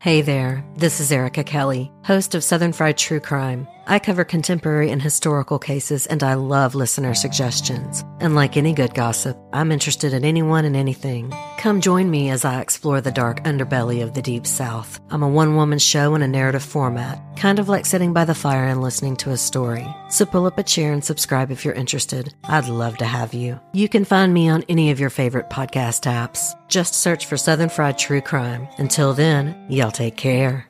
Hey there, this is Erica Kelly, host of Southern Fried True Crime. I cover contemporary and historical cases, and I love listener suggestions. And like any good gossip, I'm interested in anyone and anything. Come join me as I explore the dark underbelly of the Deep South. I'm a one woman show in a narrative format, kind of like sitting by the fire and listening to a story. So pull up a chair and subscribe if you're interested. I'd love to have you. You can find me on any of your favorite podcast apps. Just search for Southern Fried True Crime. Until then, y'all take care.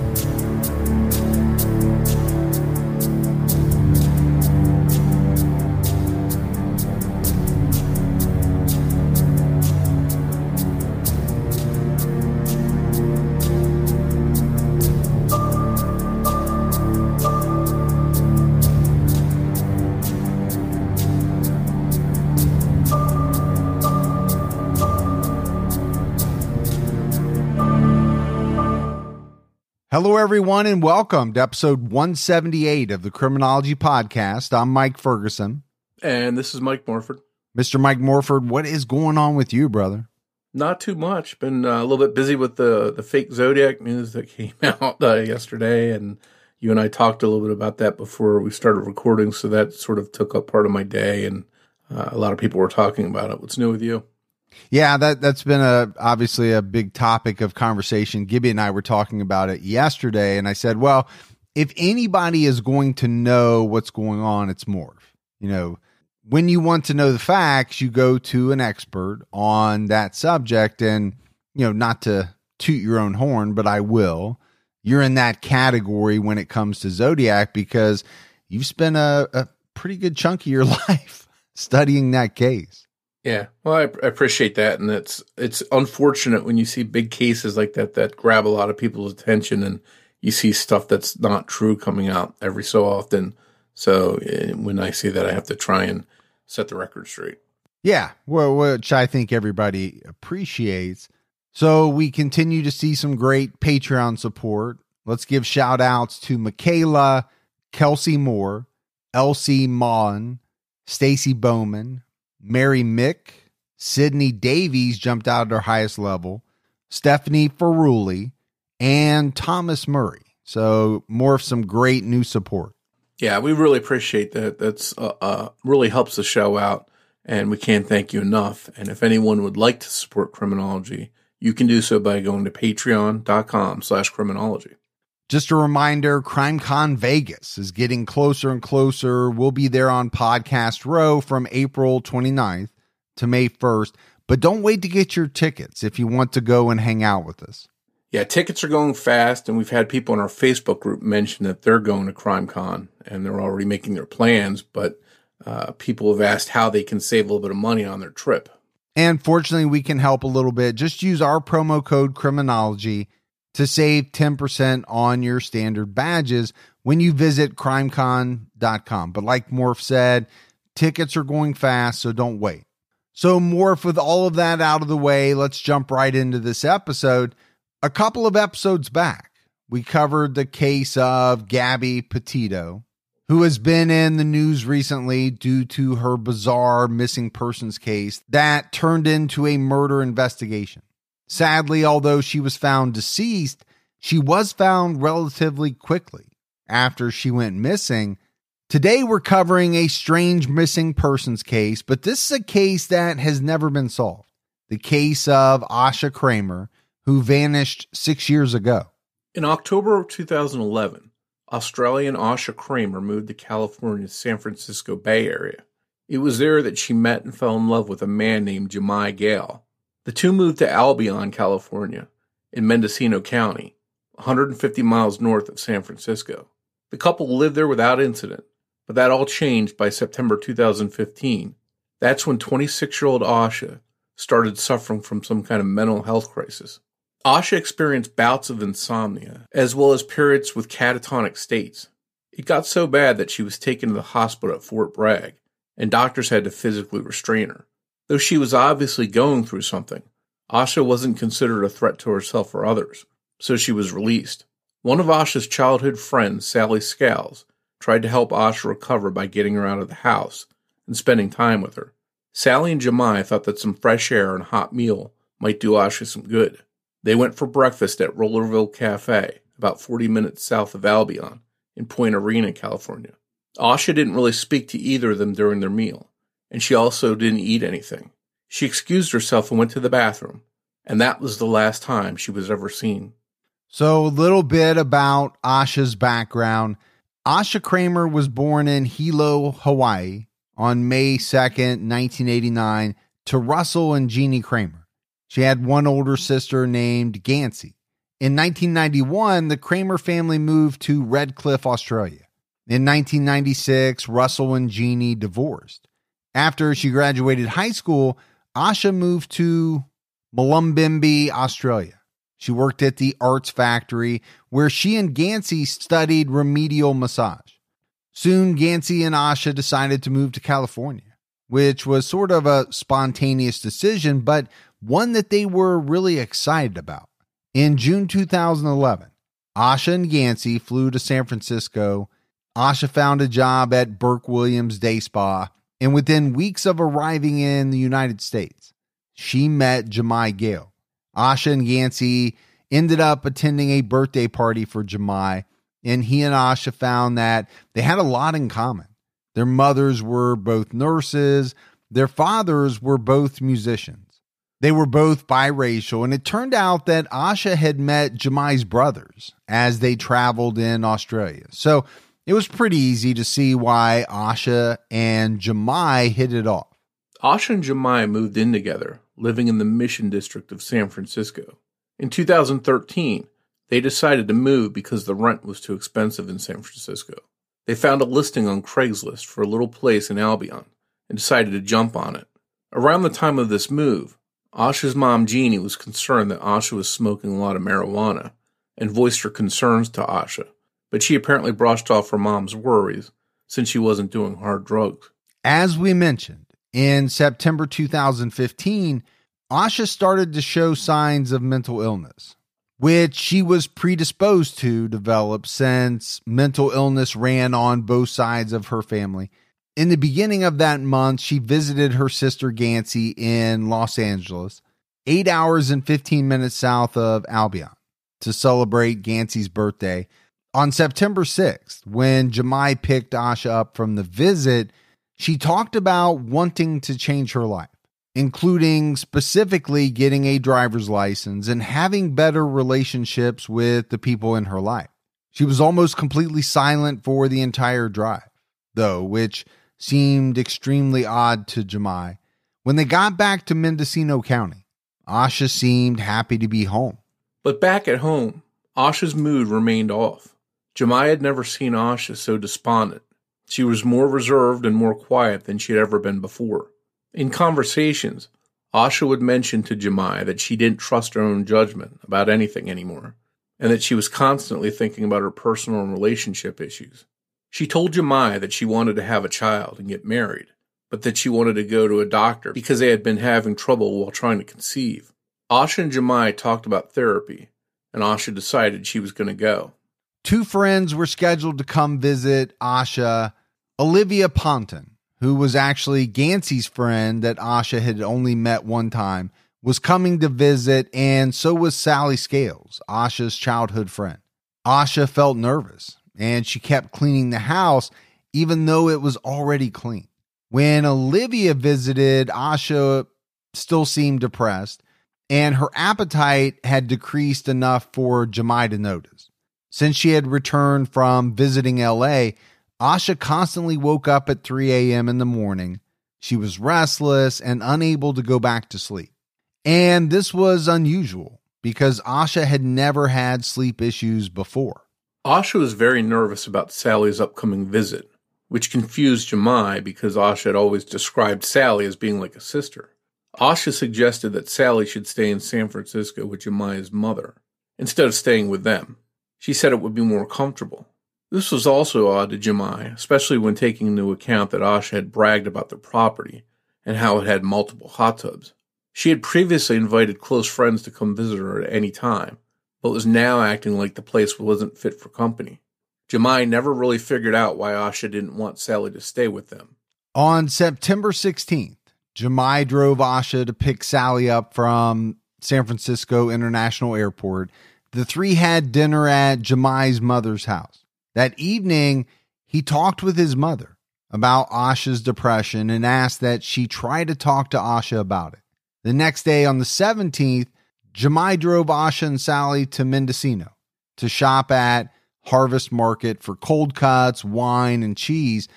Hello, everyone, and welcome to episode 178 of the Criminology Podcast. I'm Mike Ferguson. And this is Mike Morford. Mr. Mike Morford, what is going on with you, brother? Not too much. Been uh, a little bit busy with the, the fake Zodiac news that came out uh, yesterday. And you and I talked a little bit about that before we started recording. So that sort of took up part of my day. And uh, a lot of people were talking about it. What's new with you? Yeah, that that's been a obviously a big topic of conversation. Gibby and I were talking about it yesterday, and I said, well, if anybody is going to know what's going on, it's Morph. You know, when you want to know the facts, you go to an expert on that subject, and you know, not to toot your own horn, but I will. You're in that category when it comes to Zodiac because you've spent a, a pretty good chunk of your life studying that case. Yeah, well, I, I, appreciate that, and it's it's unfortunate when you see big cases like that that grab a lot of people's attention, and you see stuff that's not true coming out every so often. So eh, when I see that, I have to try and set the record straight. Yeah, well, which I think everybody appreciates. So we continue to see some great Patreon support. Let's give shout outs to Michaela, Kelsey Moore, Elsie Maughan, Stacy Bowman, Mary Mick, Sydney Davies jumped out at her highest level, Stephanie Ferruli, and Thomas Murray. So more of some great new support. Yeah, we really appreciate that. That's uh, uh, really helps the show out, and we can't thank you enough. And if anyone would like to support criminology, you can do so by going to patreon.com slash criminology. Just a reminder, CrimeCon Vegas is getting closer and closer. We'll be there on Podcast Row from April 29th to May 1st. But don't wait to get your tickets if you want to go and hang out with us. Yeah, tickets are going fast, and we've had people in our Facebook group mention that they're going to CrimeCon and they're already making their plans. But uh, people have asked how they can save a little bit of money on their trip. And fortunately, we can help a little bit. Just use our promo code Criminology to save 10% on your standard badges when you visit crimecon.com. But like Morph said, tickets are going fast, so don't wait. So, Morph, with all of that out of the way, let's jump right into this episode. A couple of episodes back, we covered the case of Gabby Petito, who has been in the news recently due to her bizarre missing persons case that turned into a murder investigation. Sadly, although she was found deceased, she was found relatively quickly after she went missing. Today, we're covering a strange missing persons case, but this is a case that has never been solved. The case of Asha Kreimer, who vanished six years ago. In October of 2011, Australian Asha Kreimer moved to California's San Francisco Bay Area. It was there that she met and fell in love with a man named Jemai Gale. The two moved to Albion, California, in Mendocino County, 150 miles north of San Francisco. The couple lived there without incident, but that all changed by September 2015. That's when 26 year old Asha started suffering from some kind of mental health crisis. Asha experienced bouts of insomnia, as well as periods with catatonic states. It got so bad that she was taken to the hospital at Fort Bragg, and doctors had to physically restrain her. Though she was obviously going through something, Asha wasn't considered a threat to herself or others, so she was released. One of Asha's childhood friends, Sally Scales, tried to help Asha recover by getting her out of the house and spending time with her. Sally and Jemai thought that some fresh air and a hot meal might do Asha some good. They went for breakfast at Rollerville Cafe, about 40 minutes south of Albion, in Point Arena, California. Asha didn't really speak to either of them during their meal, and she also didn't eat anything. She excused herself and went to the bathroom, and that was the last time she was ever seen. So, a little bit about Asha's background. Asha Kreimer was born in Hilo, Hawaii on May 2nd, 1989, to Russell and Jeannie Kreimer. She had one older sister named Gansey. In 1991, the Kreimer family moved to Redcliffe, Australia. In 1996, Russell and Jeannie divorced. After she graduated high school, Asha moved to Mullumbimby, Australia. She worked at the Arts Factory, where she and Gansey studied remedial massage. Soon, Gansey and Asha decided to move to California, which was sort of a spontaneous decision, but one that they were really excited about. In June 2011, Asha and Gansey flew to San Francisco. Asha found a job at Burke Williams Day Spa, and within weeks of arriving in the United States, she met Jemai Gale Asha and Gansey ended up attending a birthday party for Jemai, and he and Asha found that they had a lot in common. Their mothers were both nurses, their fathers were both musicians. They were both biracial, and it turned out that Asha had met Jemai's brothers as they traveled in Australia. So it was pretty easy to see why Asha and Jemai hit it off. Asha and Jemai moved in together, living in the Mission District of San Francisco. In 2013, they decided to move because the rent was too expensive in San Francisco. They found a listing on Craigslist for a little place in Albion and decided to jump on it. Around the time of this move, Asha's mom Jeannie was concerned that Asha was smoking a lot of marijuana and voiced her concerns to Asha, but she apparently brushed off her mom's worries since she wasn't doing hard drugs. As we mentioned, in September 2015, Asha started to show signs of mental illness, which she was predisposed to develop since mental illness ran on both sides of her family. In the beginning of that month, she visited her sister Gansey in Los Angeles, eight hours and 15 minutes south of Albion, to celebrate Gansey's birthday. On September 6th, when Jemai picked Asha up from the visit, she talked about wanting to change her life, including specifically getting a driver's license and having better relationships with the people in her life. She was almost completely silent for the entire drive, though, which seemed extremely odd to Jemai. When they got back to Mendocino County, Asha seemed happy to be home. But back at home, Asha's mood remained off. Jemai had never seen Asha so despondent. She was more reserved and more quiet than she had ever been before. In conversations, Asha would mention to Jemai that she didn't trust her own judgment about anything anymore, and that she was constantly thinking about her personal and relationship issues. She told Jemai that she wanted to have a child and get married, but that she wanted to go to a doctor because they had been having trouble while trying to conceive. Asha and Jemai talked about therapy, and Asha decided she was going to go. Two friends were scheduled to come visit Asha Olivia Ponton, who was actually Gansey's friend that Asha had only met one time, was coming to visit, and so was Sally Scales, Asha's childhood friend. Asha felt nervous and she kept cleaning the house even though it was already clean. When Olivia visited, Asha still seemed depressed and her appetite had decreased enough for Jemai to notice. Since she had returned from visiting LA, Asha constantly woke up at 3 a.m. in the morning. She was restless and unable to go back to sleep. And this was unusual because Asha had never had sleep issues before. Asha was very nervous about Sally's upcoming visit, which confused Jemai because Asha had always described Sally as being like a sister. Asha suggested that Sally should stay in San Francisco with Jemai's mother, instead of staying with them. She said it would be more comfortable. This was also odd to Jemai, especially when taking into account that Asha had bragged about the property and how it had multiple hot tubs. She had previously invited close friends to come visit her at any time, but was now acting like the place wasn't fit for company. Jemai never really figured out why Asha didn't want Sally to stay with them. On September 16th, Jemai drove Asha to pick Sally up from San Francisco International Airport. The three had dinner at Jemai's mother's house. That evening, he talked with his mother about Asha's depression and asked that she try to talk to Asha about it. The next day, on the 17th, Jemai drove Asha and Sally to Mendocino to shop at Harvest Market for cold cuts, wine, and cheese.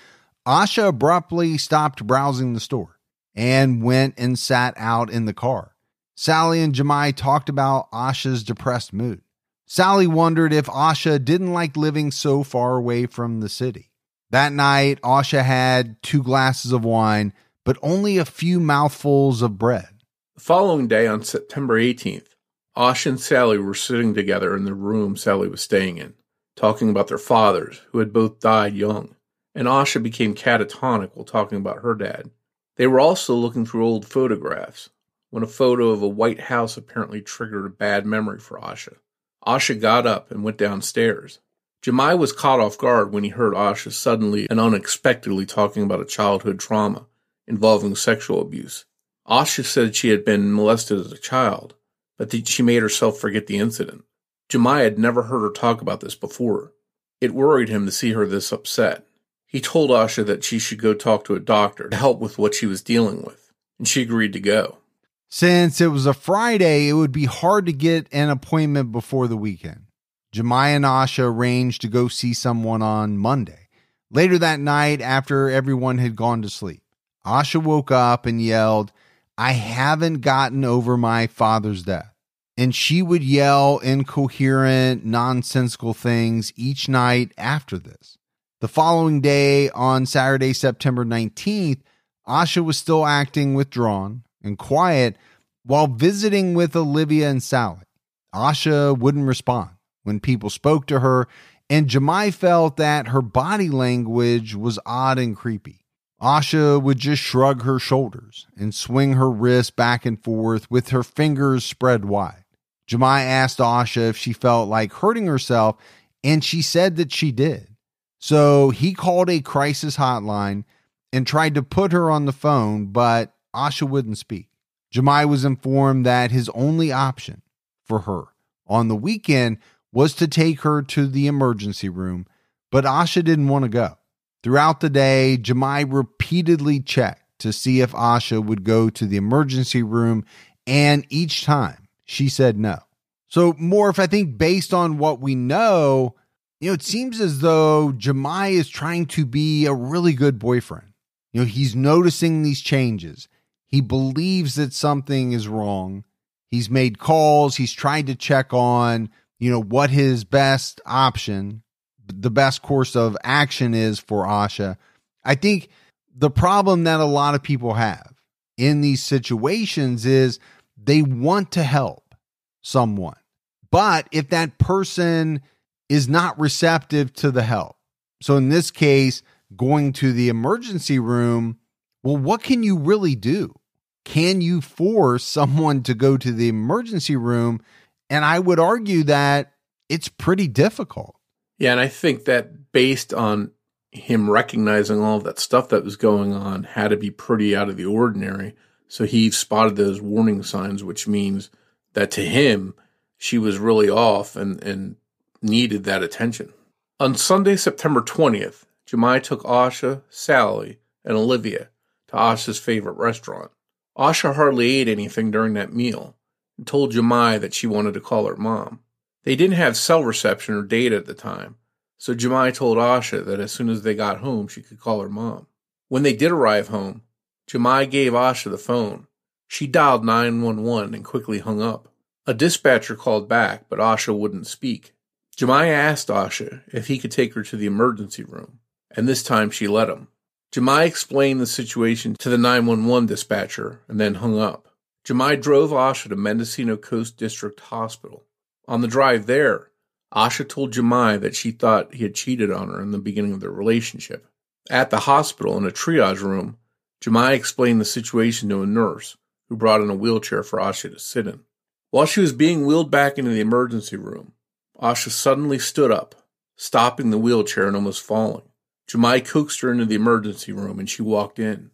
Asha abruptly stopped browsing the store and went and sat out in the car. Sally and Jemai talked about Asha's depressed mood. Sally wondered if Asha didn't like living so far away from the city. That night, Asha had two glasses of wine, but only a few mouthfuls of bread. The following day, on September 18th, Asha and Sally were sitting together in the room Sally was staying in, talking about their fathers, who had both died young, and Asha became catatonic while talking about her dad. They were also looking through old photographs when a photo of a white house apparently triggered a bad memory for Asha. Asha got up and went downstairs. Jemai was caught off guard when he heard Asha suddenly and unexpectedly talking about a childhood trauma involving sexual abuse. Asha said she had been molested as a child, but that she made herself forget the incident. Jemai had never heard her talk about this before. It worried him to see her this upset. He told Asha that she should go talk to a doctor to help with what she was dealing with, and she agreed to go. Since it was a Friday, it would be hard to get an appointment before the weekend. Jemai and Asha arranged to go see someone on Monday. Later that night, after everyone had gone to sleep, Asha woke up and yelled, I haven't gotten over my father's death. And she would yell incoherent, nonsensical things each night after this. The following day, on Saturday, September 19th, Asha was still acting withdrawn, and quiet while visiting with Olivia and Sally. Asha wouldn't respond when people spoke to her, and Jemai felt that her body language was odd and creepy. Asha would just shrug her shoulders and swing her wrist back and forth with her fingers spread wide. Jemai asked Asha if she felt like hurting herself, and she said that she did. So he called a crisis hotline and tried to put her on the phone, but Asha wouldn't speak. Jemai was informed that his only option for her on the weekend was to take her to the emergency room, but Asha didn't want to go. Throughout the day, Jemai repeatedly checked to see if Asha would go to the emergency room, and each time she said no. So, Morph, I think based on what we know, you know, it seems as though Jemai is trying to be a really good boyfriend. You know, he's noticing these changes. He believes that something is wrong. He's made calls. He's tried to check on, you know, what his best option, the best course of action is for Asha. I think the problem that a lot of people have in these situations is they want to help someone. But if that person is not receptive to the help, so in this case, going to the emergency room, well, what can you really do? Can you force someone to go to the emergency room? And I would argue that it's pretty difficult. Yeah, and I think that based on him recognizing all that stuff that was going on had to be pretty out of the ordinary. So he spotted those warning signs, which means that to him, she was really off and, and needed that attention. On Sunday, September 20th, Jemai took Asha, Sally, and Olivia to Asha's favorite restaurant. Asha hardly ate anything during that meal and told Jemai that she wanted to call her mom. They didn't have cell reception or data at the time, so Jemai told Asha that as soon as they got home, she could call her mom. When they did arrive home, Jemai gave Asha the phone. She dialed 911 and quickly hung up. A dispatcher called back, but Asha wouldn't speak. Jemai asked Asha if he could take her to the emergency room. and this time she let him. Jemai explained the situation to the 911 dispatcher and then hung up. Jemai drove Asha to Mendocino Coast District Hospital. On the drive there, Asha told Jemai that she thought he had cheated on her in the beginning of their relationship. At the hospital, in a triage room, Jemai explained the situation to a nurse who brought in a wheelchair for Asha to sit in. While she was being wheeled back into the emergency room, Asha suddenly stood up, stopping the wheelchair and almost falling. Jemai coaxed her into the emergency room and she walked in.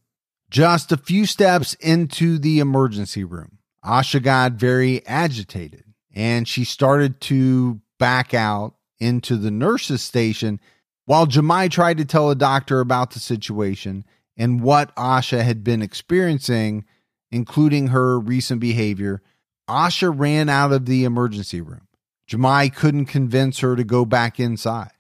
Just a few steps into the emergency room, Asha got very agitated and she started to back out into the nurse's station while Jemai tried to tell a doctor about the situation and what Asha had been experiencing, including her recent behavior. Asha ran out of the emergency room. Jemai couldn't convince her to go back inside,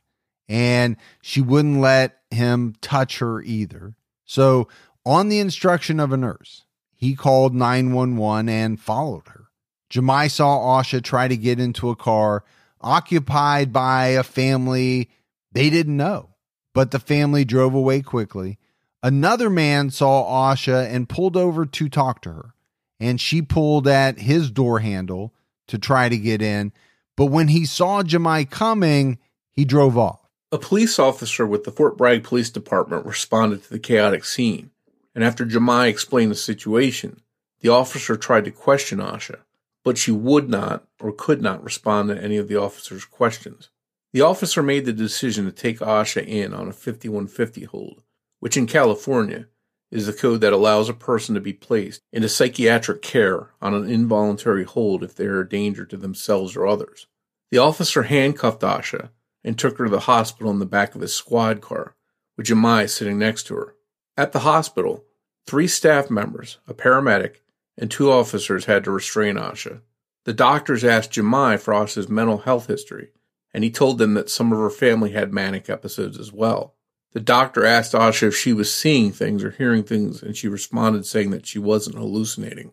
and she wouldn't let him touch her either. So, on the instruction of a nurse, he called 911 and followed her. Jemai saw Asha try to get into a car occupied by a family they didn't know, but the family drove away quickly. Another man saw Asha and pulled over to talk to her, and she pulled at his door handle to try to get in. But when he saw Jemai coming, he drove off. A police officer with the Fort Bragg Police Department responded to the chaotic scene, and after Jemai explained the situation, the officer tried to question Asha, but she would not or could not respond to any of the officer's questions. The officer made the decision to take Asha in on a 5150 hold, which in California is the code that allows a person to be placed into psychiatric care on an involuntary hold if they are a danger to themselves or others. The officer handcuffed Asha and took her to the hospital in the back of his squad car, with Jemai sitting next to her. At the hospital, three staff members, a paramedic, and two officers had to restrain Asha. The doctors asked Jemai for Asha's mental health history, and he told them that some of her family had manic episodes as well. The doctor asked Asha if she was seeing things or hearing things, and she responded saying that she wasn't hallucinating.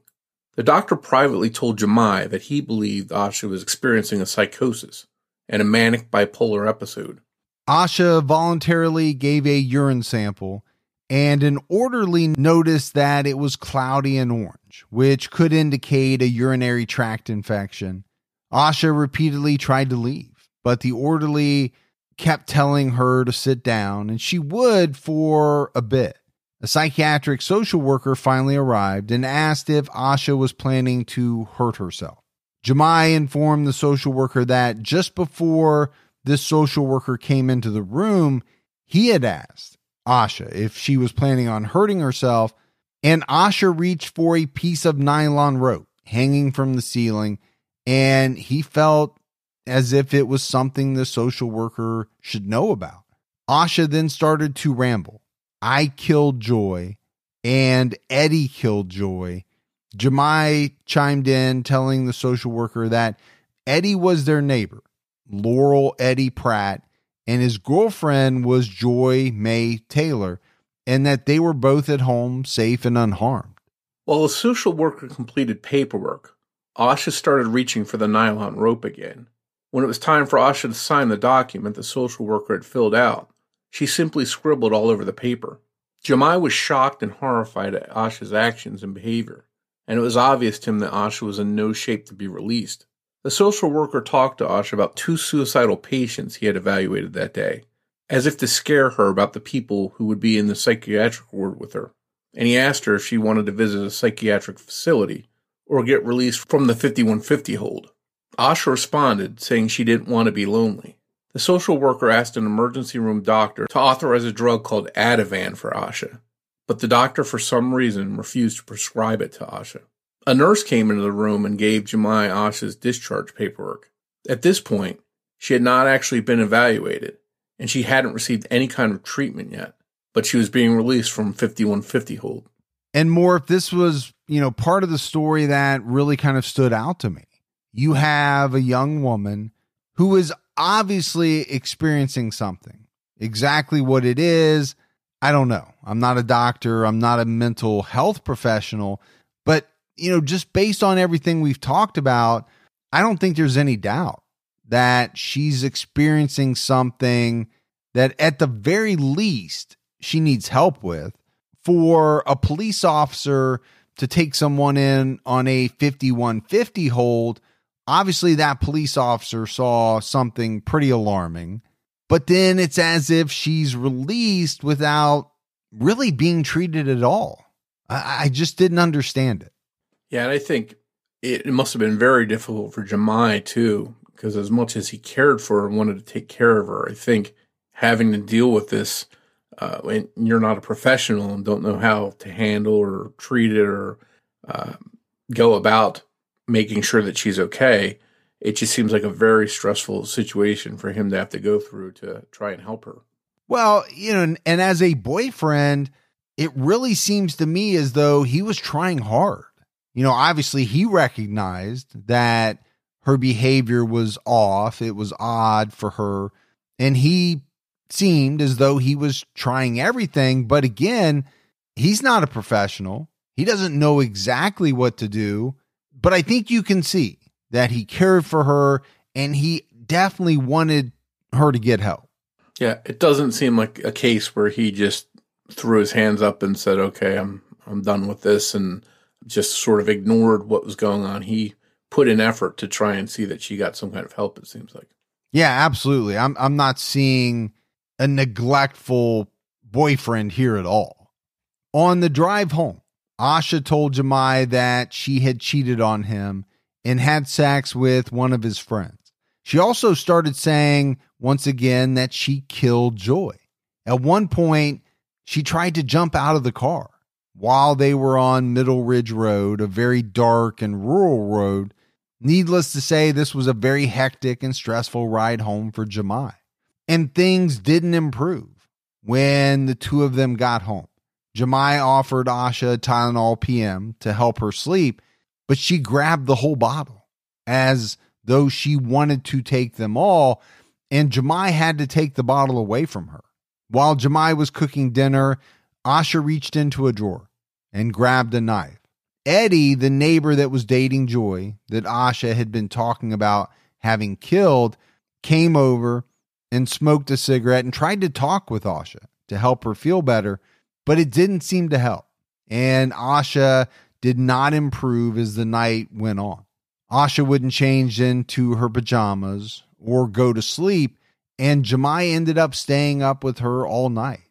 The doctor privately told Jemai that he believed Asha was experiencing a psychosis and a manic bipolar episode. Asha voluntarily gave a urine sample, and an orderly noticed that it was cloudy and orange, which could indicate a urinary tract infection. Asha repeatedly tried to leave, but the orderly kept telling her to sit down, and she would for a bit. A psychiatric social worker finally arrived and asked if Asha was planning to hurt herself. Jemai informed the social worker that just before this social worker came into the room, he had asked Asha if she was planning on hurting herself, and Asha reached for a piece of nylon rope hanging from the ceiling, and he felt as if it was something the social worker should know about. Asha then started to ramble. I killed Joy, and Eddie killed Joy. Jemai chimed in, telling the social worker that Eddie was their neighbor, Laurel Eddie Pratt, and his girlfriend was Joy May Taylor, and that they were both at home, safe and unharmed. While the social worker completed paperwork, Asha started reaching for the nylon rope again. When it was time for Asha to sign the document the social worker had filled out, she simply scribbled all over the paper. Jemai was shocked and horrified at Asha's actions and behavior, and it was obvious to him that Asha was in no shape to be released. The social worker talked to Asha about two suicidal patients he had evaluated that day, as if to scare her about the people who would be in the psychiatric ward with her, and he asked her if she wanted to visit a psychiatric facility or get released from the 5150 hold. Asha responded, saying she didn't want to be lonely. The social worker asked an emergency room doctor to authorize a drug called Ativan for Asha, but the doctor, for some reason, refused to prescribe it to Asha. A nurse came into the room and gave Jemai Asha's discharge paperwork. At this point, she had not actually been evaluated, and she hadn't received any kind of treatment yet, but she was being released from 5150 hold. And Morph, if this was, you know, part of the story that really kind of stood out to me you have a young woman who is obviously experiencing something. Exactly what it is, I don't know. I'm not a doctor, I'm not a mental health professional, but you know, just based on everything we've talked about, I don't think there's any doubt that she's experiencing something that at the very least she needs help with for a police officer to take someone in on a 5150 hold. Obviously, that police officer saw something pretty alarming, but then it's as if she's released without really being treated at all. I, I just didn't understand it. Yeah, and I think it, it must have been very difficult for Jemai too, because as much as he cared for her and wanted to take care of her, I think having to deal with this uh, and you're not a professional and don't know how to handle or treat it or uh, go about making sure that she's okay, it just seems like a very stressful situation for him to have to go through to try and help her. Well, you know, and, and as a boyfriend, it really seems to me as though he was trying hard. You know, obviously he recognized that her behavior was off, it was odd for her, and he seemed as though he was trying everything. But again, he's not a professional. He doesn't know exactly what to do. But I think you can see that he cared for her and he definitely wanted her to get help. Yeah, it doesn't seem like a case where he just threw his hands up and said, "Okay, I'm I'm done with this," and just sort of ignored what was going on. He put in effort to try and see that she got some kind of help. It seems like. Yeah, absolutely. I'm I'm not seeing a neglectful boyfriend here at all. On the drive home, Asha told Jemai that she had cheated on him and had sex with one of his friends. She also started saying once again that she killed Joy. At one point, she tried to jump out of the car while they were on Middle Ridge Road, a very dark and rural road. Needless to say, this was a very hectic and stressful ride home for Jemai. And things didn't improve when the two of them got home. Jemai offered Asha Tylenol PM to help her sleep, but she grabbed the whole bottle as though she wanted to take them all, and Jemai had to take the bottle away from her. While Jemai was cooking dinner, Asha reached into a drawer and grabbed a knife. Eddie, the neighbor that was dating Joy, that Asha had been talking about having killed, came over and smoked a cigarette and tried to talk with Asha to help her feel better, but it didn't seem to help. And Asha did not improve as the night went on. Asha wouldn't change into her pajamas or go to sleep, and Jemai ended up staying up with her all night.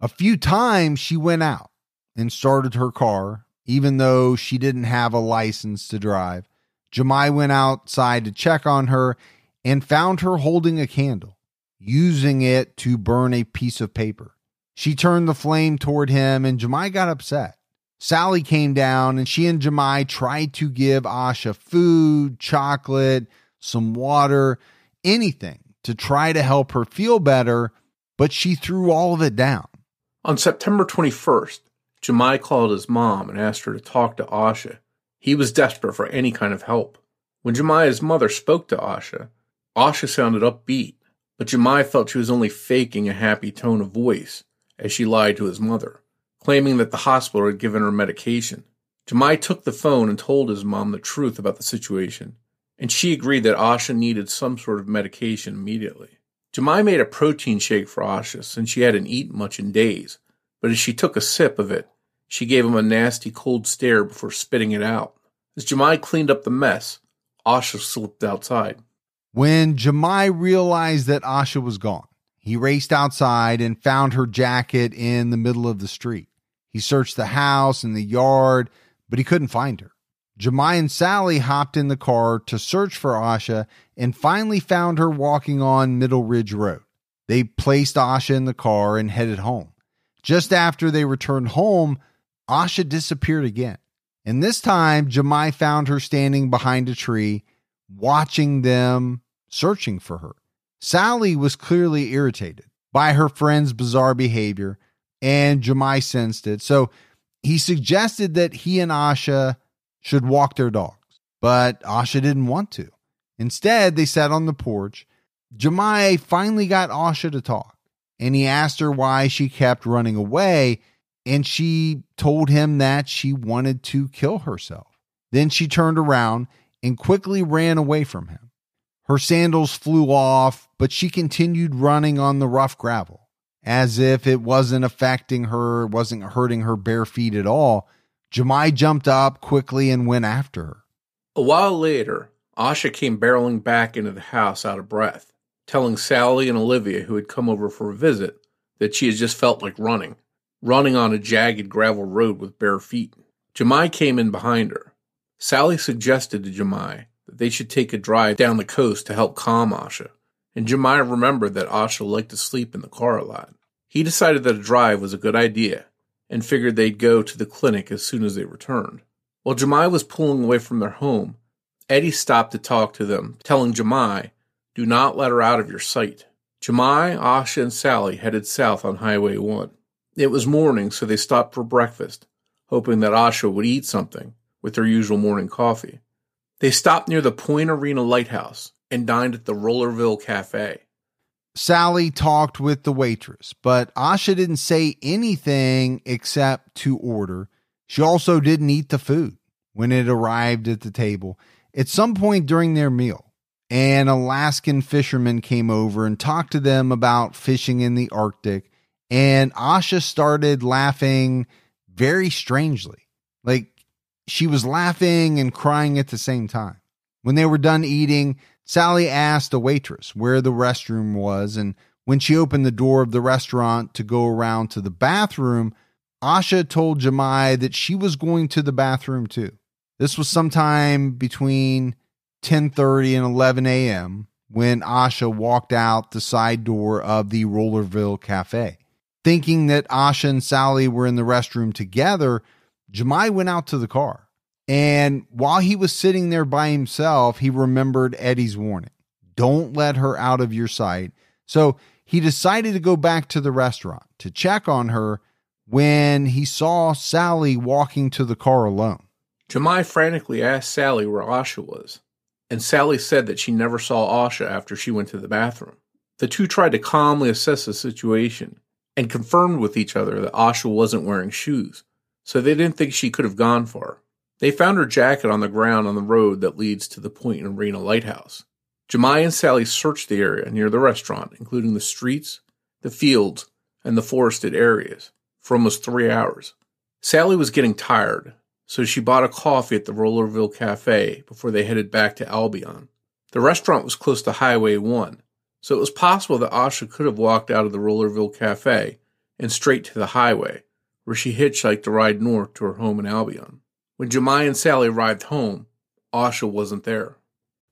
A few times she went out and started her car, even though she didn't have a license to drive. Jemai went outside to check on her and found her holding a candle using it to burn a piece of paper. She turned the flame toward him, and Jemai got upset. Sally came down, and she and Jemai tried to give Asha food, chocolate, some water, anything to try to help her feel better, but she threw all of it down. On September 21st, Jemai called his mom and asked her to talk to Asha. He was desperate for any kind of help. When Jemai's mother spoke to Asha, Asha sounded upbeat but Jemai felt she was only faking a happy tone of voice as she lied to his mother, claiming that the hospital had given her medication. Jemai took the phone and told his mom the truth about the situation, and she agreed that Asha needed some sort of medication immediately. Jemai made a protein shake for Asha since she hadn't eaten much in days, but as she took a sip of it, she gave him a nasty cold stare before spitting it out. As Jemai cleaned up the mess, Asha slipped outside. When Jemai realized that Asha was gone, he raced outside and found her jacket in the middle of the street. He searched the house and the yard, but he couldn't find her. Jemai and Sally hopped in the car to search for Asha and finally found her walking on Middle Ridge Road. They placed Asha in the car and headed home. Just after they returned home, Asha disappeared again. And this time, Jemai found her standing behind a tree, watching them searching for her. Sally was clearly irritated by her friend's bizarre behavior, and Jemai sensed it. So he suggested that he and Asha should walk their dogs, but Asha didn't want to. Instead, they sat on the porch. Jemai finally got Asha to talk, and he asked her why she kept running away, and she told him that she wanted to kill herself. Then she turned around and quickly ran away from him. Her sandals flew off, but she continued running on the rough gravel as if it wasn't affecting her, wasn't hurting her bare feet at all. Jemai jumped up quickly and went after her. A while later, Asha came barreling back into the house out of breath, telling Sally and Olivia, who had come over for a visit, that she had just felt like running, running on a jagged gravel road with bare feet. Jemai came in behind her. Sally suggested to Jemai that they should take a drive down the coast to help calm Asha, and Jemai remembered that Asha liked to sleep in the car a lot. He decided that a drive was a good idea and figured they'd go to the clinic as soon as they returned. While Jemai was pulling away from their home, Eddie stopped to talk to them, telling Jemai, Do not let her out of your sight. Jemai, Asha, and Sally headed south on Highway 1. It was morning, so they stopped for breakfast, hoping that Asha would eat something with their usual morning coffee. They stopped near the Point Arena Lighthouse and dined at the Rollerville Cafe. Sally talked with the waitress, but Asha didn't say anything except to order. She also didn't eat the food when it arrived at the table. At some point during their meal, an Alaskan fisherman came over and talked to them about fishing in the Arctic, and Asha started laughing very strangely. Like she was laughing and crying at the same time. When they were done eating, Sally asked a waitress where the restroom was, and when she opened the door of the restaurant to go around to the bathroom, Asha told Jemai that she was going to the bathroom too. This was sometime between 10:30 and 11 a.m. when Asha walked out the side door of the Rollerville Cafe. Thinking that Asha and Sally were in the restroom together, Jemai went out to the car. And while he was sitting there by himself, he remembered Eddie's warning don't let her out of your sight. So he decided to go back to the restaurant to check on her when he saw Sally walking to the car alone. Jemai frantically asked Sally where Asha was, and Sally said that she never saw Asha after she went to the bathroom. The two tried to calmly assess the situation and confirmed with each other that Asha wasn't wearing shoes, so they didn't think she could have gone far. They found her jacket on the ground on the road that leads to the Point Arena Lighthouse. Jemai and Sally searched the area near the restaurant, including the streets, the fields, and the forested areas, for almost three hours. Sally was getting tired, so she bought a coffee at the Rollerville Cafe before they headed back to Albion. The restaurant was close to Highway 1, so it was possible that Asha could have walked out of the Rollerville Cafe and straight to the highway, where she hitchhiked a ride north to her home in Albion. When Jemai and Sally arrived home, Asha wasn't there.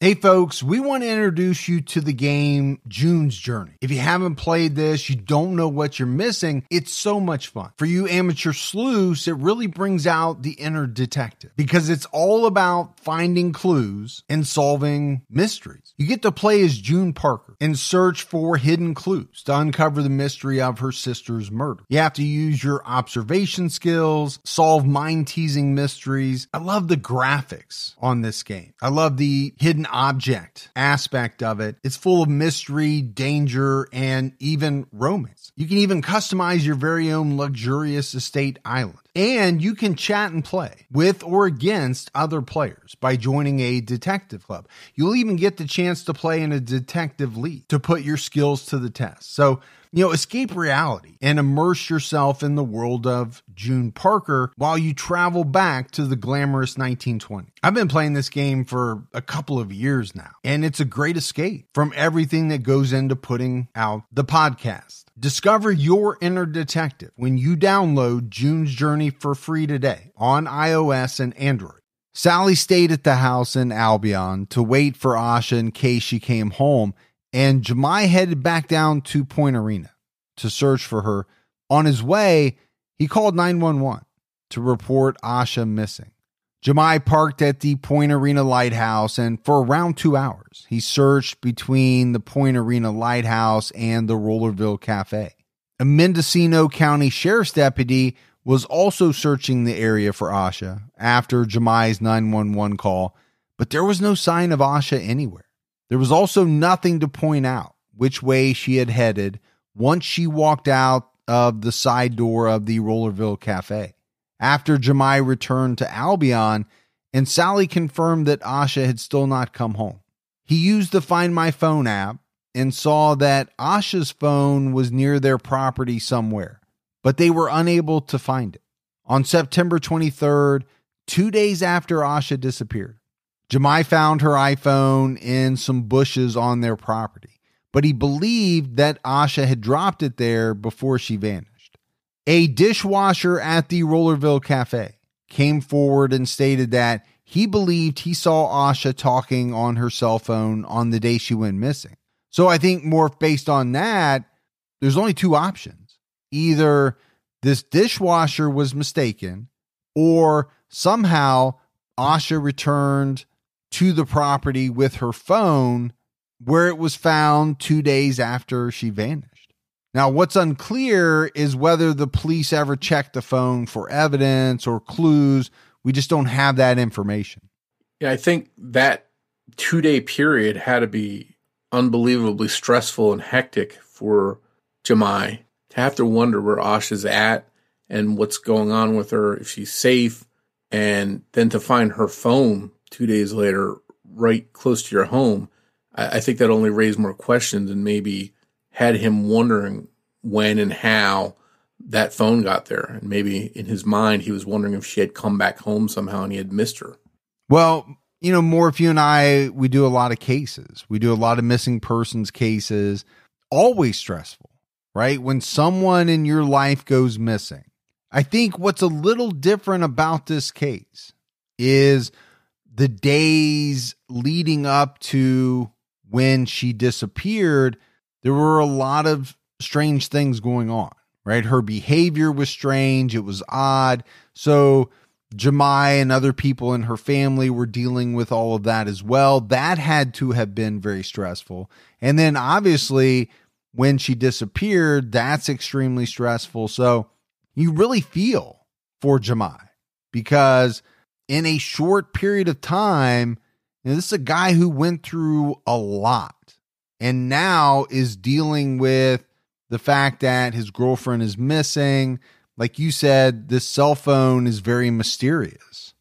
Hey folks, we want to introduce you to the game June's Journey. If you haven't played this, you don't know what you're missing, it's so much fun. For you amateur sleuths, it really brings out the inner detective because it's all about finding clues and solving mysteries. You get to play as June Parker and search for hidden clues to uncover the mystery of her sister's murder. You have to use your observation skills, solve mind teasing mysteries. I love the graphics on this game. I love the hidden object aspect of it. It's full of mystery, danger, and even romance. You can even customize your very own luxurious estate island. And you can chat and play with or against other players by joining a detective club. You'll even get the chance to play in a detective league to put your skills to the test. So, you know, escape reality and immerse yourself in the world of June Parker while you travel back to the glamorous 1920. I've been playing this game for a couple of years now, and it's a great escape from everything that goes into putting out the podcast. Discover your inner detective when you download June's Journey for free today on iOS and Android. Sally stayed at the house in Albion to wait for Asha in case she came home and Jemai headed back down to Point Arena to search for her. On his way, he called 911 to report Asha missing. Jemai parked at the Point Arena Lighthouse, and for around two hours, he searched between the Point Arena Lighthouse and the Rollerville Cafe. A Mendocino County Sheriff's deputy was also searching the area for Asha after Jemai's 911 call, but there was no sign of Asha anywhere. There was also nothing to point out which way she had headed once she walked out of the side door of the Rollerville Cafe. After Jemai returned to Albion, and Sally confirmed that Asha had still not come home. He used the Find My Phone app and saw that Asha's phone was near their property somewhere, but they were unable to find it. On September 23rd, two days after Asha disappeared, Jemai found her iPhone in some bushes on their property, but he believed that Asha had dropped it there before she vanished. A dishwasher at the Rollerville Cafe came forward and stated that he believed he saw Asha talking on her cell phone on the day she went missing. So I think more based on that, there's only two options. Either this dishwasher was mistaken or somehow Asha returned to the property with her phone where it was found two days after she vanished. Now, what's unclear is whether the police ever checked the phone for evidence or clues. We just don't have that information. Yeah, I think that two day period had to be unbelievably stressful and hectic for Jemai to have to wonder where Asha's at and what's going on with her, if she's safe, and then to find her phone two days later, right close to your home, I, I think that only raised more questions and maybe had him wondering when and how that phone got there. And maybe in his mind, he was wondering if she had come back home somehow and he had missed her. Well, you know, Morph, you and I, we do a lot of cases. We do a lot of missing persons cases, always stressful, right? When someone in your life goes missing. I think what's a little different about this case is the days leading up to when she disappeared, there were a lot of strange things going on, right? Her behavior was strange, it was odd. So, Jemai and other people in her family were dealing with all of that as well. That had to have been very stressful. And then, obviously, when she disappeared, that's extremely stressful. So, you really feel for Jemai because in a short period of time. You this is a guy who went through a lot and now is dealing with the fact that his girlfriend is missing. Like you said, this cell phone is very mysterious.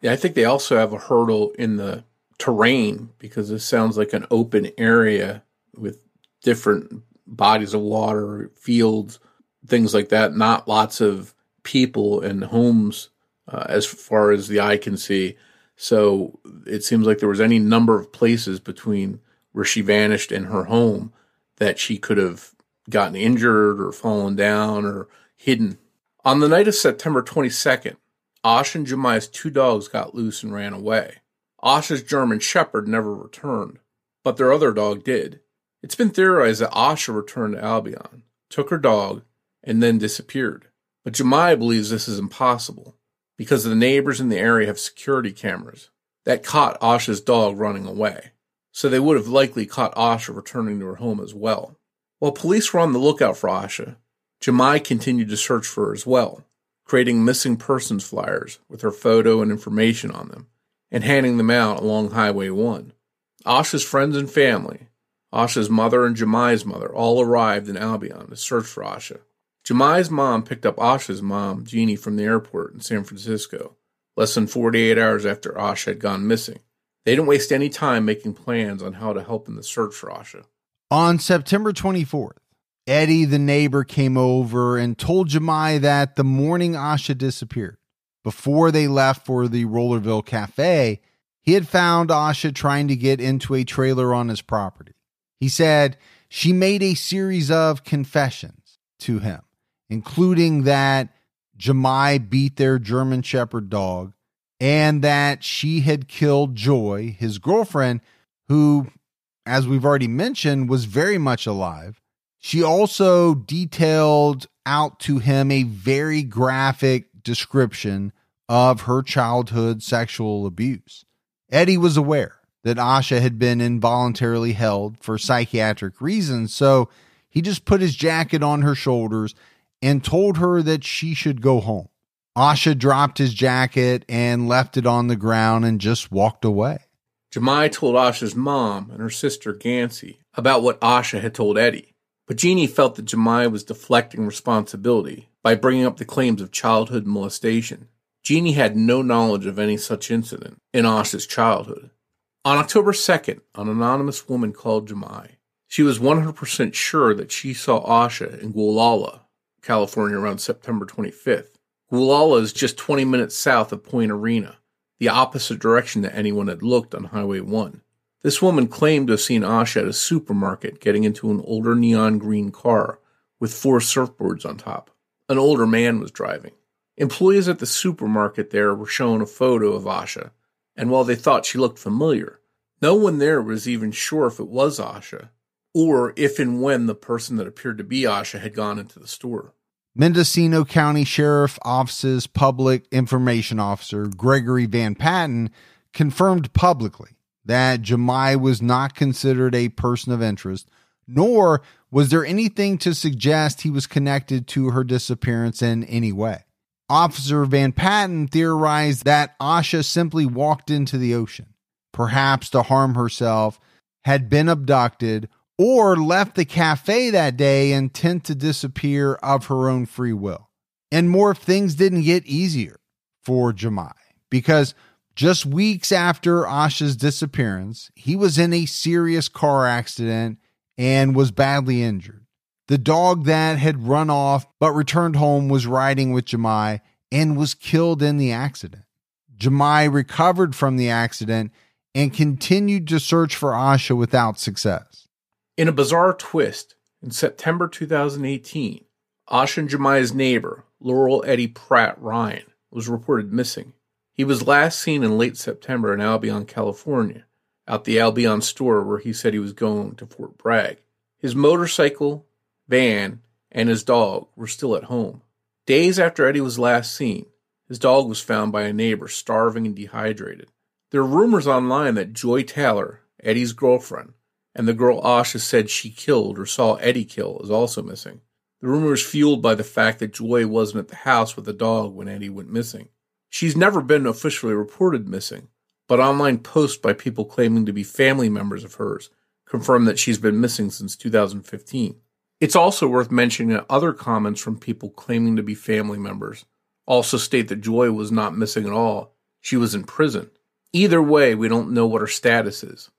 Yeah, I think they also have a hurdle in the terrain because this sounds like an open area with different bodies of water, fields, things like that. Not lots of people and homes uh, as far as the eye can see. So it seems like there was any number of places between where she vanished and her home that she could have gotten injured or fallen down or hidden. On the night of September 22nd, Asha and Jemai's two dogs got loose and ran away. Asha's German Shepherd never returned, but their other dog did. It's been theorized that Asha returned to Albion, took her dog, and then disappeared. But Jemai believes this is impossible because the neighbors in the area have security cameras that caught Asha's dog running away. So they would have likely caught Asha returning to her home as well. While police were on the lookout for Asha, Jemai continued to search for her as well, creating missing persons flyers with her photo and information on them, and handing them out along Highway 1. Asha's friends and family, Asha's mother and Jemai's mother, all arrived in Albion to search for Asha. Jemai's mom picked up Asha's mom, Jeannie, from the airport in San Francisco, less than 48 hours after Asha had gone missing. They didn't waste any time making plans on how to help in the search for Asha. On September 24th, Eddie, the neighbor, came over and told Jemai that the morning Asha disappeared, before they left for the Rollerville Cafe, he had found Asha trying to get into a trailer on his property. He said she made a series of confessions to him, including that Jemai beat their German Shepherd dog and that she had killed Joy, his girlfriend, who, as we've already mentioned, was very much alive. She also detailed out to him a very graphic description of her childhood sexual abuse. Eddie was aware that Asha had been involuntarily held for psychiatric reasons, so he just put his jacket on her shoulders and told her that she should go home. Asha dropped his jacket and left it on the ground and just walked away. Jemai told Asha's mom and her sister Gancy about what Asha had told Eddie, but Jeannie felt that Jemai was deflecting responsibility by bringing up the claims of childhood molestation. Jeannie had no knowledge of any such incident in Asha's childhood. On October 2nd, an anonymous woman called Jemai. She was 100% sure that she saw Asha in Gualala, California around September 25th. Gualala is just 20 minutes south of Point Arena, the opposite direction that anyone had looked on Highway 1. This woman claimed to have seen Asha at a supermarket getting into an older neon green car with four surfboards on top. An older man was driving. Employees at the supermarket there were shown a photo of Asha, and while they thought she looked familiar, no one there was even sure if it was Asha or if and when the person that appeared to be Asha had gone into the store. Mendocino County Sheriff Office's public information officer, Gregory Van Patten, confirmed publicly that Jemai was not considered a person of interest, nor was there anything to suggest he was connected to her disappearance in any way. Officer Van Patten theorized that Asha simply walked into the ocean, perhaps to harm herself, had been abducted, or left the cafe that day intent to disappear of her own free will. And more things didn't get easier for Jemai, because just weeks after Asha's disappearance, he was in a serious car accident and was badly injured. The dog that had run off but returned home was riding with Jemai and was killed in the accident. Jemai recovered from the accident and continued to search for Asha without success. In a bizarre twist, in September 2018, Asha and Jemai's neighbor, Laurel Eddie Pratt Ryan, was reported missing. He was last seen in late September in Albion, California, out the Albion store where he said he was going to Fort Bragg. His motorcycle, van, and his dog were still at home. Days after Eddie was last seen, his dog was found by a neighbor starving and dehydrated. There are rumors online that Joy Taylor, Eddie's girlfriend, and the girl Asha said she killed or saw Eddie kill is also missing. The rumor is fueled by the fact that Joy wasn't at the house with the dog when Eddie went missing. She's never been officially reported missing, but online posts by people claiming to be family members of hers confirm that she's been missing since 2015. It's also worth mentioning that other comments from people claiming to be family members also state that Joy was not missing at all. She was in prison. Either way, we don't know what her status is.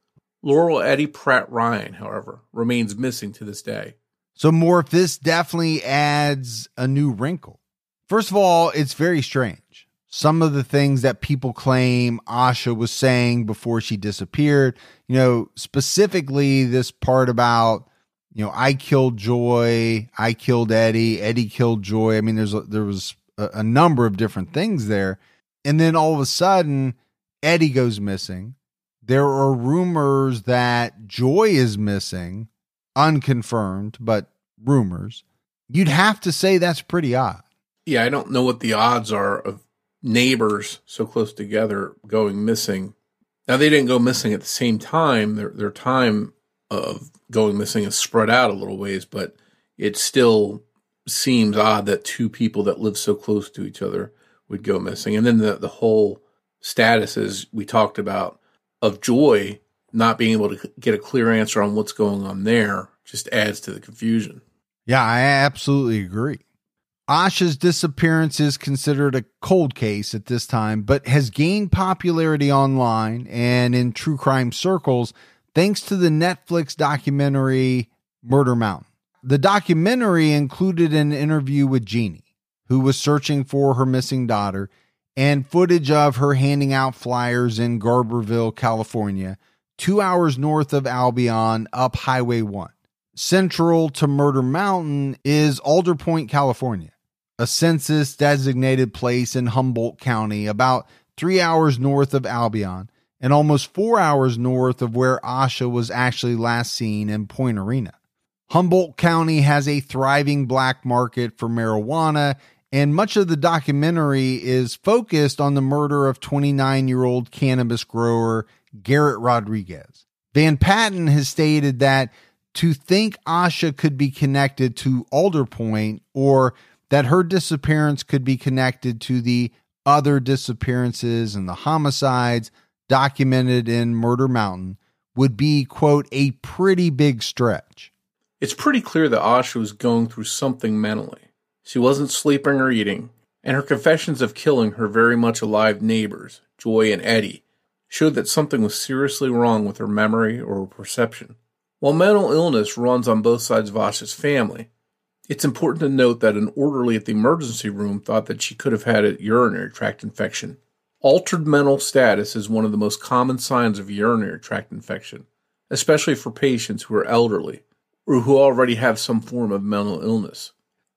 Laurel Eddie Pratt Ryan, however, remains missing to this day. So, Morph, this definitely adds a new wrinkle. First of all, it's very strange. Some of the things that people claim Asha was saying before she disappeared, you know, specifically this part about you know, I killed Joy, I killed Eddie, Eddie killed Joy. I mean, there's a, there was a, a number of different things there, and then all of a sudden, Eddie goes missing. There are rumors that Joy is missing, unconfirmed, but rumors. You'd have to say that's pretty odd. Yeah, I don't know what the odds are of neighbors so close together going missing. Now they didn't go missing at the same time. Their their time of going missing is spread out a little ways, but it still seems odd that two people that live so close to each other would go missing. And then the, the whole status, as we talked about, of Joy not being able to get a clear answer on what's going on there just adds to the confusion. Yeah, I absolutely agree. Asha's disappearance is considered a cold case at this time, but has gained popularity online and in true crime circles thanks to the Netflix documentary Murder Mountain. The documentary included an interview with Jeannie, who was searching for her missing daughter, and footage of her handing out flyers in Garberville, California, two hours north of Albion up Highway 1. Central to Murder Mountain is Alder Point, California a census designated place in Humboldt County, about three hours north of Albion and almost four hours north of where Asha was actually last seen in Point Arena. Humboldt County has a thriving black market for marijuana, and much of the documentary is focused on the murder of 29 year old cannabis grower Garrett Rodriguez. Van Patten has stated that to think Asha could be connected to Alder Point or that her disappearance could be connected to the other disappearances and the homicides documented in Murder Mountain would be, quote, a pretty big stretch. It's pretty clear that Asha was going through something mentally. She wasn't sleeping or eating, and her confessions of killing her very much alive neighbors, Joy and Eddie, showed that something was seriously wrong with her memory or her perception. While mental illness runs on both sides of Asha's family, it's important to note that an orderly at the emergency room thought that she could have had a urinary tract infection. Altered mental status is one of the most common signs of urinary tract infection, especially for patients who are elderly or who already have some form of mental illness.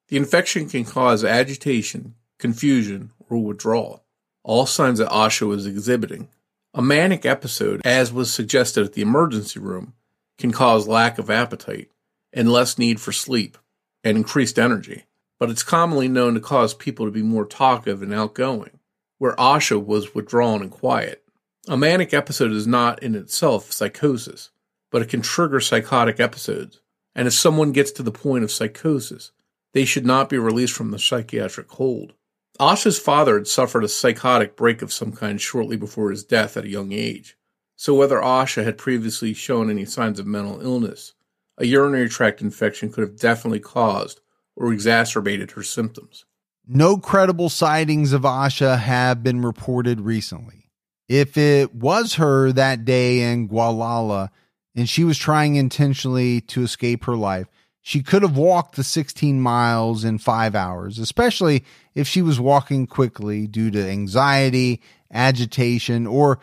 The infection can cause agitation, confusion, or withdrawal, all signs that Asha was exhibiting. A manic episode, as was suggested at the emergency room, can cause lack of appetite and less need for sleep and increased energy, but it's commonly known to cause people to be more talkative and outgoing, where Asha was withdrawn and quiet. A manic episode is not in itself psychosis, but it can trigger psychotic episodes, and if someone gets to the point of psychosis, they should not be released from the psychiatric hold. Asha's father had suffered a psychotic break of some kind shortly before his death at a young age, so whether Asha had previously shown any signs of mental illness a urinary tract infection could have definitely caused or exacerbated her symptoms. No credible sightings of Asha have been reported recently. If it was her that day in Gualala and she was trying intentionally to escape her life, she could have walked the 16 miles in five hours, especially if she was walking quickly due to anxiety, agitation, or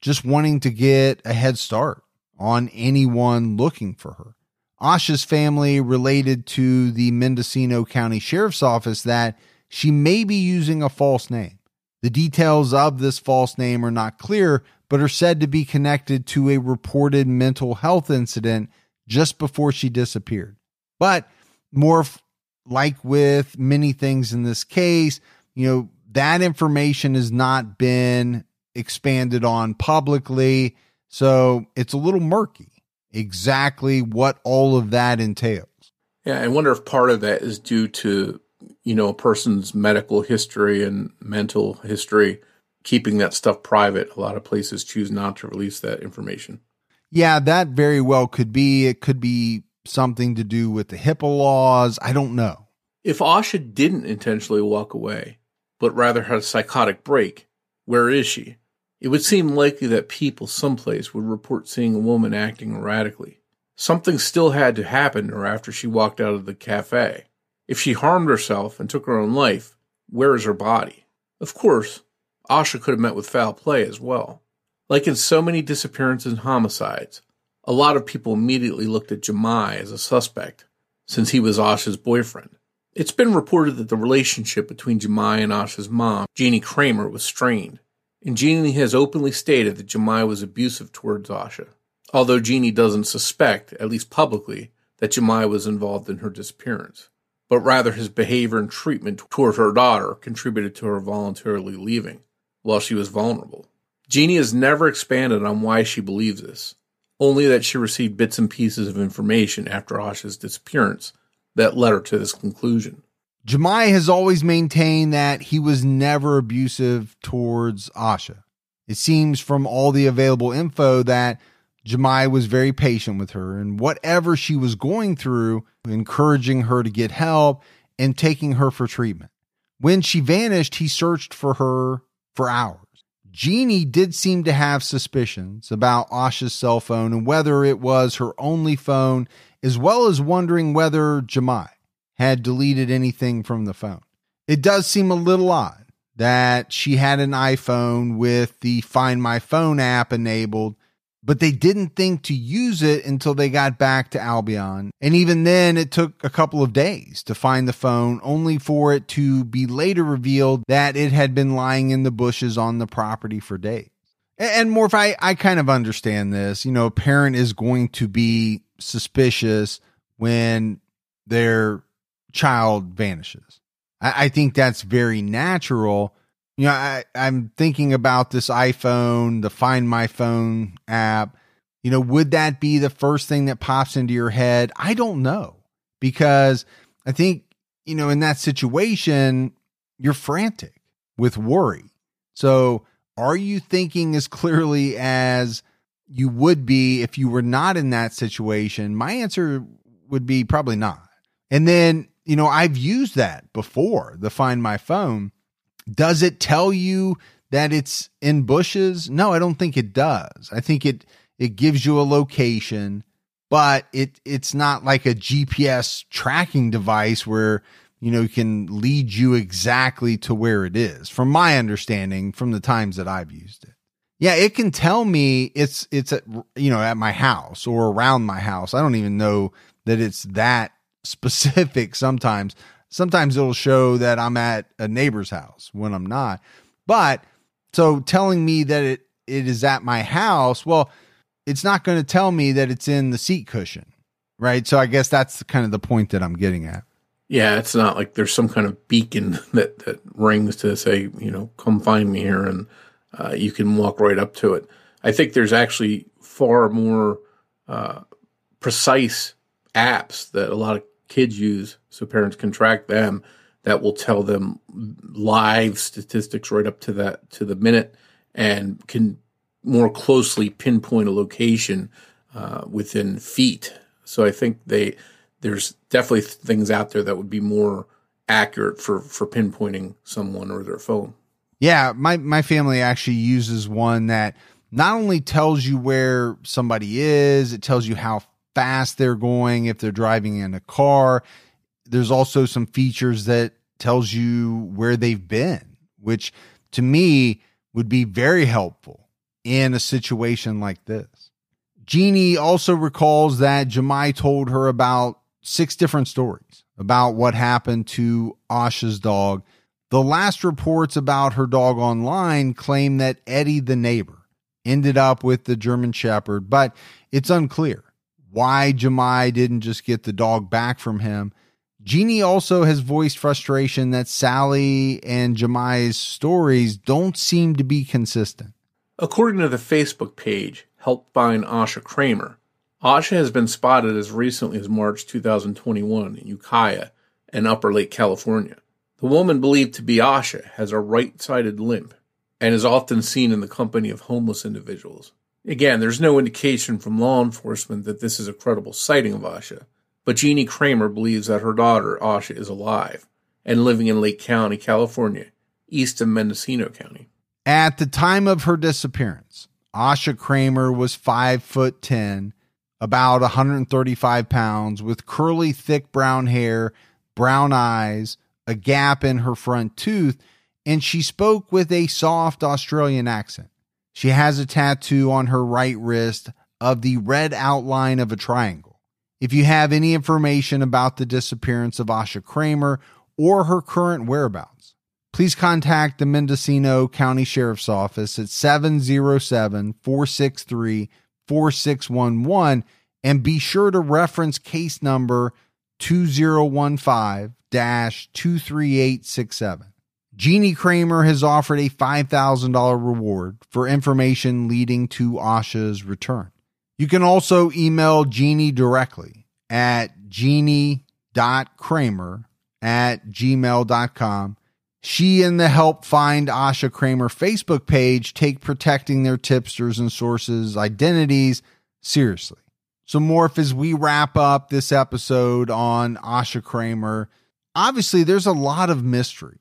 just wanting to get a head start on anyone looking for her. Asha's family related to the Mendocino County Sheriff's Office that she may be using a false name. The details of this false name are not clear, but are said to be connected to a reported mental health incident just before she disappeared. But more f- like with many things in this case, you know, that information has not been expanded on publicly. So it's a little murky exactly what all of that entails. Yeah, I wonder if part of that is due to, you know, a person's medical history and mental history, keeping that stuff private. A lot of places choose not to release that information. Yeah, that very well could be. It could be something to do with the HIPAA laws. I don't know. If Asha didn't intentionally walk away, but rather had a psychotic break, where is she? It would seem likely that people someplace would report seeing a woman acting erratically. Something still had to happen to her after she walked out of the cafe. If she harmed herself and took her own life, where is her body? Of course, Asha could have met with foul play as well. Like in so many disappearances and homicides, a lot of people immediately looked at Jemai as a suspect, since he was Asha's boyfriend. It's been reported that the relationship between Jemai and Asha's mom, Jeannie Kreimer, was strained. And Jeannie has openly stated that Jemai was abusive towards Asha, although Jeannie doesn't suspect, at least publicly, that Jemai was involved in her disappearance, but rather his behavior and treatment toward her daughter contributed to her voluntarily leaving while she was vulnerable. Jeannie has never expanded on why she believes this, only that she received bits and pieces of information after Asha's disappearance that led her to this conclusion. Jemai has always maintained that he was never abusive towards Asha. It seems from all the available info that Jemai was very patient with her and whatever she was going through, encouraging her to get help and taking her for treatment. When she vanished, he searched for her for hours. Jeannie did seem to have suspicions about Asha's cell phone and whether it was her only phone, as well as wondering whether Jemai had deleted anything from the phone. It does seem a little odd that she had an iPhone with the Find My Phone app enabled, but they didn't think to use it until they got back to Albion. And even then, it took a couple of days to find the phone, only for it to be later revealed that it had been lying in the bushes on the property for days. And Morph, I, I kind of understand this. You know, a parent is going to be suspicious when their child vanishes. I, I think that's very natural. You know, I, I'm thinking about this iPhone, the Find My Phone app. You know, would that be the first thing that pops into your head? I don't know because I think, you know, in that situation, you're frantic with worry. So, are you thinking as clearly as you would be if you were not in that situation? My answer would be probably not. And then you know, I've used that before, the Find My Phone. Does it tell you that it's in bushes? No, I don't think it does. I think it it gives you a location, but it it's not like a GPS tracking device where you know can lead you exactly to where it is. From my understanding, from the times that I've used it. Yeah, it can tell me it's it's at you know at my house or around my house. I don't even know that it's that specific sometimes. Sometimes it'll show that I'm at a neighbor's house when I'm not. But so telling me that it it is at my house, well, it's not going to tell me that it's in the seat cushion, right? So I guess that's kind of the point that I'm getting at. Yeah, it's not like there's some kind of beacon that that rings to say, you know, come find me here, and uh, you can walk right up to it. I think there's actually far more uh, precise apps that a lot of kids use so parents can track them that will tell them live statistics right up to that to the minute and can more closely pinpoint a location uh, within feet. So i think they there's definitely things out there that would be more accurate for for pinpointing someone or their phone. Yeah my my family actually uses one that not only tells you where somebody is it tells you how fast they're going, if they're driving in a car. There's also some features that tells you where they've been, which to me would be very helpful in a situation like this. Jeannie also recalls that Jemai told her about six different stories about what happened to Asha's dog. The last reports about her dog online claim that Eddie, the neighbor, ended up with the German Shepherd, but it's unclear why Jemai didn't just get the dog back from him. Jeannie also has voiced frustration that Sally and Jemai's stories don't seem to be consistent. According to the Facebook page, Help Find Asha Kreimer, Asha has been spotted as recently as March 2021 in Ukiah and Upper Lake, California. The woman believed to be Asha has a right sided limp and is often seen in the company of homeless individuals. Again, there's no indication from law enforcement that this is a credible sighting of Asha, but Jeannie Kreimer believes that her daughter, Asha, is alive and living in Lake County, California, east of Mendocino County. At the time of her disappearance, Asha Kreimer was five foot ten, about 135 pounds, with curly, thick brown hair, brown eyes, a gap in her front tooth, and she spoke with a soft Australian accent. She has a tattoo on her right wrist of the red outline of a triangle. If you have any information about the disappearance of Asha Kreimer or her current whereabouts, please contact the Mendocino County Sheriff's Office at 707 463 4611 and be sure to reference case number 2015 23867. Jeannie Kreimer has offered a $5,000 reward for information leading to Asha's return. You can also email Jeannie directly at jeannie.kramer at gmail.com. She and the Help Find Asha Kreimer Facebook page take protecting their tipsters and sources' identities seriously. So, Morph, as we wrap up this episode on Asha Kramer, obviously there's a lot of mystery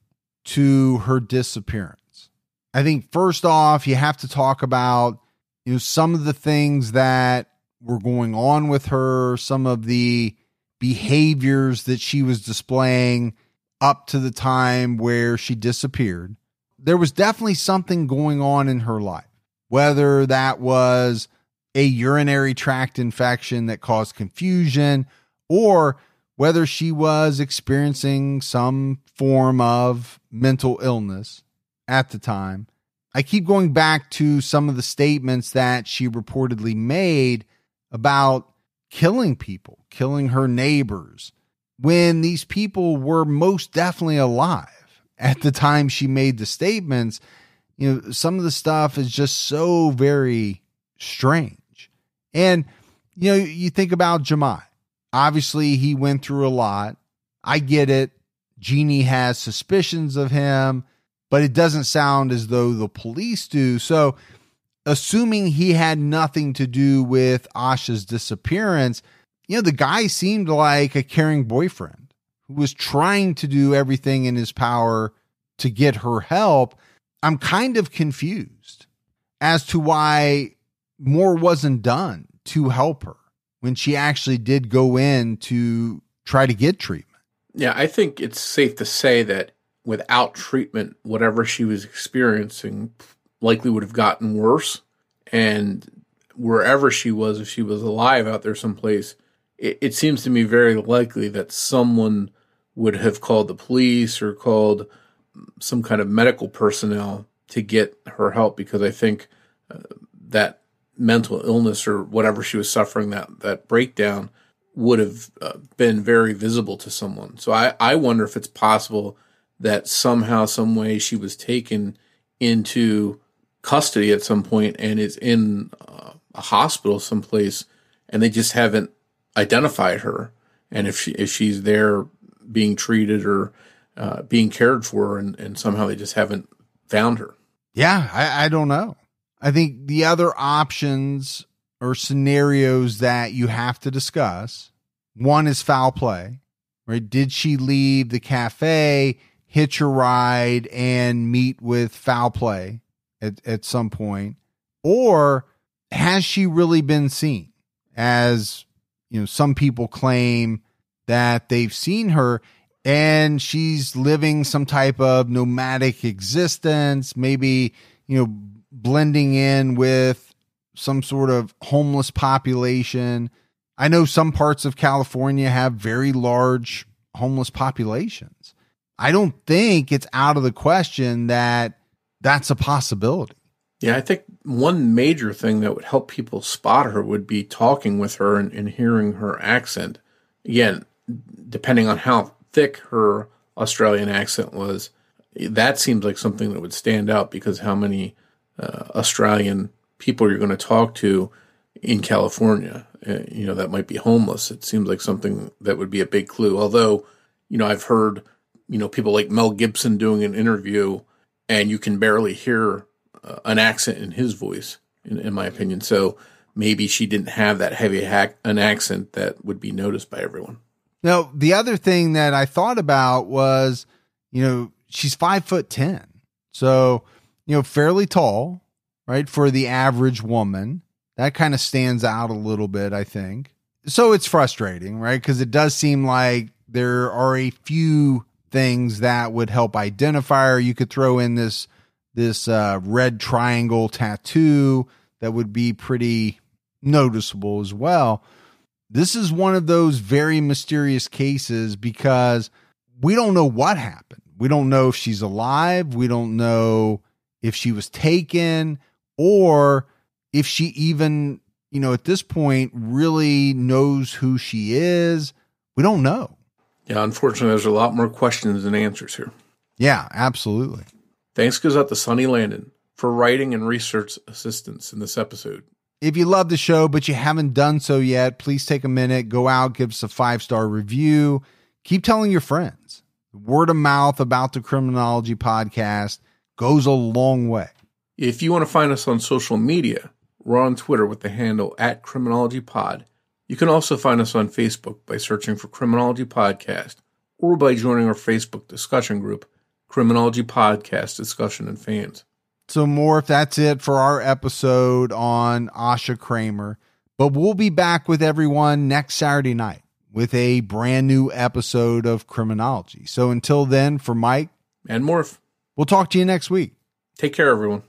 to her disappearance. I think first off, you have to talk about you know some of the things that were going on with her, some of the behaviors that she was displaying up to the time where she disappeared. There was definitely something going on in her life, whether that was a urinary tract infection that caused confusion or whether she was experiencing some form of mental illness at the time. I keep going back to some of the statements that she reportedly made about killing people, killing her neighbors, when these people were most definitely alive at the time she made the statements. You know, some of the stuff is just so very strange. And, you know, you think about Jemai. Obviously, he went through a lot. I get it. Jeannie has suspicions of him, but it doesn't sound as though the police do. So, assuming he had nothing to do with Asha's disappearance, you know, the guy seemed like a caring boyfriend who was trying to do everything in his power to get her help. I'm kind of confused as to why more wasn't done to help her when she actually did go in to try to get treatment. Yeah, I think it's safe to say that without treatment, whatever she was experiencing likely would have gotten worse. And wherever she was, if she was alive out there someplace, it, it seems to me very likely that someone would have called the police or called some kind of medical personnel to get her help because I think uh, that mental illness or whatever she was suffering that that breakdown would have uh, been very visible to someone. So I I wonder if it's possible that somehow some way she was taken into custody at some point and is in uh, a hospital someplace and they just haven't identified her. And if she if she's there being treated or uh, being cared for and, and somehow they just haven't found her. Yeah I, I don't know I think the other options or scenarios that you have to discuss one is foul play, right? Did she leave the cafe, hitch a ride, and meet with foul play at, at some point? Or has she really been seen? As you know, some people claim that they've seen her and she's living some type of nomadic existence, maybe, you know, blending in with some sort of homeless population. I know some parts of California have very large homeless populations. I don't think it's out of the question that that's a possibility. Yeah, I think one major thing that would help people spot her would be talking with her and, and hearing her accent. Again, depending on how thick her Australian accent was, that seems like something that would stand out because how many uh, Australian people you're going to talk to in California, uh, you know, that might be homeless. It seems like something that would be a big clue. Although, you know, I've heard, you know, people like Mel Gibson doing an interview and you can barely hear uh, an accent in his voice, in, in, my opinion. So maybe she didn't have that heavy hack, an accent that would be noticed by everyone. Now, the other thing that I thought about was, you know, she's five foot 10. So, you know, fairly tall, right? For the average woman. That kind of stands out a little bit, I think. So it's frustrating, right? Because it does seem like there are a few things that would help identify her. You could throw in this this uh, red triangle tattoo that would be pretty noticeable as well. This is one of those very mysterious cases because we don't know what happened. We don't know if she's alive. We don't know if she was taken or if she even, you know, at this point really knows who she is. We don't know. Yeah, unfortunately, there's a lot more questions than answers here. Yeah, absolutely. Thanks goes out to Sonny Landon for writing and research assistance in this episode. If you love the show, but you haven't done so yet, please take a minute, go out, give us a five star review. Keep telling your friends. Word of mouth about the Criminology podcast goes a long way. If you want to find us on social media, we're on Twitter with the handle at Criminology Pod. You can also find us on Facebook by searching for Criminology Podcast or by joining our Facebook discussion group, Criminology Podcast Discussion and Fans. So, Morph that's it for our episode on Asha Kreimer. But we'll be back with everyone next Saturday night with a brand new episode of Criminology. So, until then, for Mike and Morph, we'll talk to you next week. Take care, everyone.